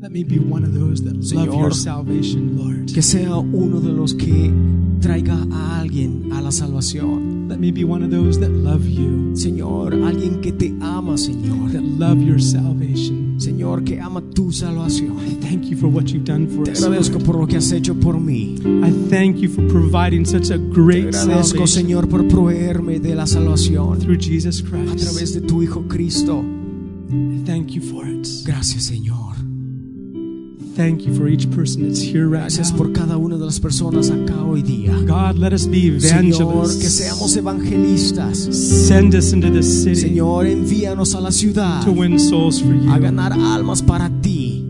Let me be one of those that love Señor. your salvation, Lord. Que sea uno de los que traiga a alguien a la salvación. Let me be one of those that love you, Señor, alguien que te ama, Señor. that love your salvation. Señor, que ama tu salvación. Thank you for what you've done for Te us. agradezco Lord. por lo que has hecho por mí. I thank you for providing such a Te great agradezco, salvation Señor, por proveerme de la salvación through Jesus a Christ. través de tu Hijo Cristo. Thank you for it. Gracias, Señor. Thank you for each person that's here right Gracias now. por cada una de las personas acá hoy día. God, let us be Señor, que evangelists. seamos evangelistas. Send us into the city Señor, envíanos a la ciudad to win souls for you. a ganar almas para ti.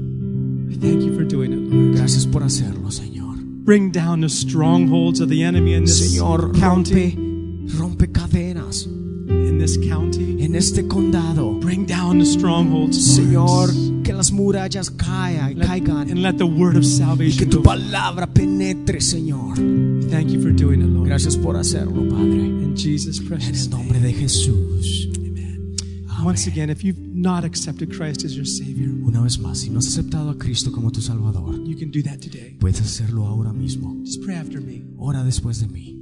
Thank you for doing it, Lord. Gracias por hacerlo, Señor. Bring down the strongholds of the enemy in this Señor, county. rompe, rompe cadenas In this county. en este condado. Bring down the strongholds. Señor, que las murallas caigan, caigan and let the word of y que salvation tu palabra penetre, Señor. Thank you for doing it, Lord. Gracias por hacerlo, Padre. In Jesus' En precious el name. nombre de Jesús. Amen. Once again, if you've not accepted Christ as your Savior, Una vez más, si no has aceptado a Cristo como tu Salvador, you can do that today. puedes hacerlo ahora mismo. Just pray after me. Ora después de mí.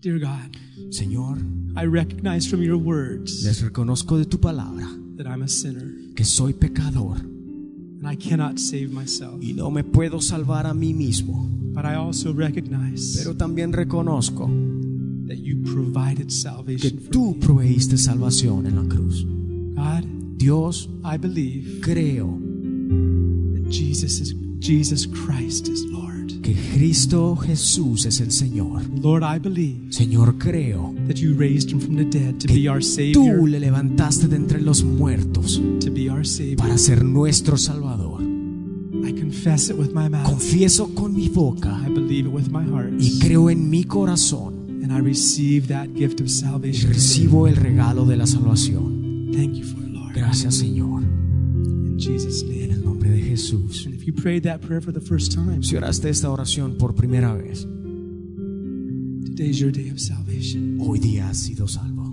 Dear God, Señor, I recognize from your words les reconozco de tu palabra that I'm a sinner que soy pecador and I cannot save myself. y no me puedo salvar a mí mismo. But I also recognize Pero también reconozco that you provided que salvation for tú me. proveíste salvación en la cruz. God, Dios, I believe creo that Jesus is Jesus Christ is Lord. Que Cristo Jesús es el Señor. Lord, I believe Señor, creo that you raised him from the dead to que be our tú Savior, le levantaste de entre los muertos to be our Savior. para ser nuestro Salvador. I confess it with my mouth. Confieso con mi boca I believe it with my heart. y creo en mi corazón And I receive that gift of y salvation. recibo el regalo de la salvación. Thank you for it, Lord. Gracias, Señor. Jesus' En name. el nombre de Jesús. And if you prayed that prayer for the first time, Si oraste esta oración por primera vez, today is your day of salvation. hoy día has sido salvo.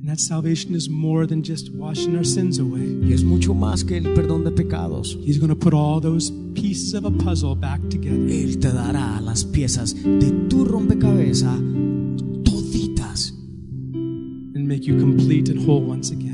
And that salvation is more than just washing our sins away. Y es mucho más que el perdón de pecados. He's going to put all those pieces of a puzzle back together. Él te dará las piezas de tu rompecabezas toditas and make you complete and whole once again.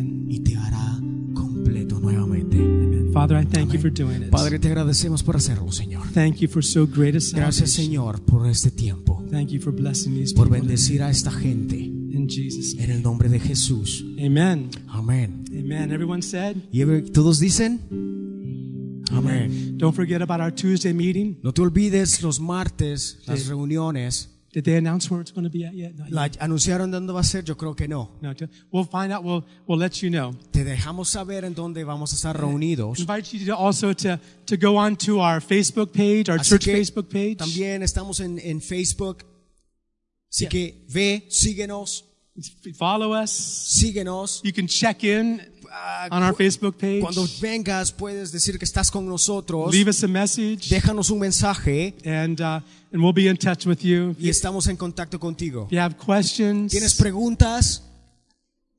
Father, I thank you for doing it. Padre, te agradecemos por hacerlo, Señor. Thank you for so great a Gracias. Señor, por este tiempo, Thank you for blessing these por bendecir a esta gente In Jesus' name. en el nombre de Jesús. Amen. Amén. Amen. Everyone said? ¿Y todos dicen? Amén. Don't forget about our Tuesday meeting. No te olvides los martes, las reuniones. Did they announce where it's going to be at yet? Yet. ¿La anunciaron dónde va a ser? Yo creo que no. No, we'll find out. We'll, we'll let you know. Te dejamos saber en dónde vamos a estar reunidos. invite you to also to, to go on to our Facebook page, our Así church Facebook page. También estamos en, en Facebook. Así Yeah. que ve, síguenos, Follow us. síguenos. You can check in Ah, on our Facebook page. Cuando vengas puedes decir que estás con nosotros. Leave us a message, Déjanos un mensaje and uh, and we'll be in touch with you. y estamos en contacto contigo. If you have questions, ¿Tienes preguntas?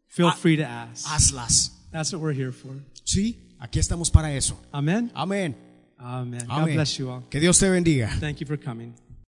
feel Ah. free to ask. Hazlas. That's what we're here for. ¿Sí? Aquí estamos para eso. Amen? Amén. Amen. God Amén. bless you all. Que Dios te bendiga. Thank you for coming.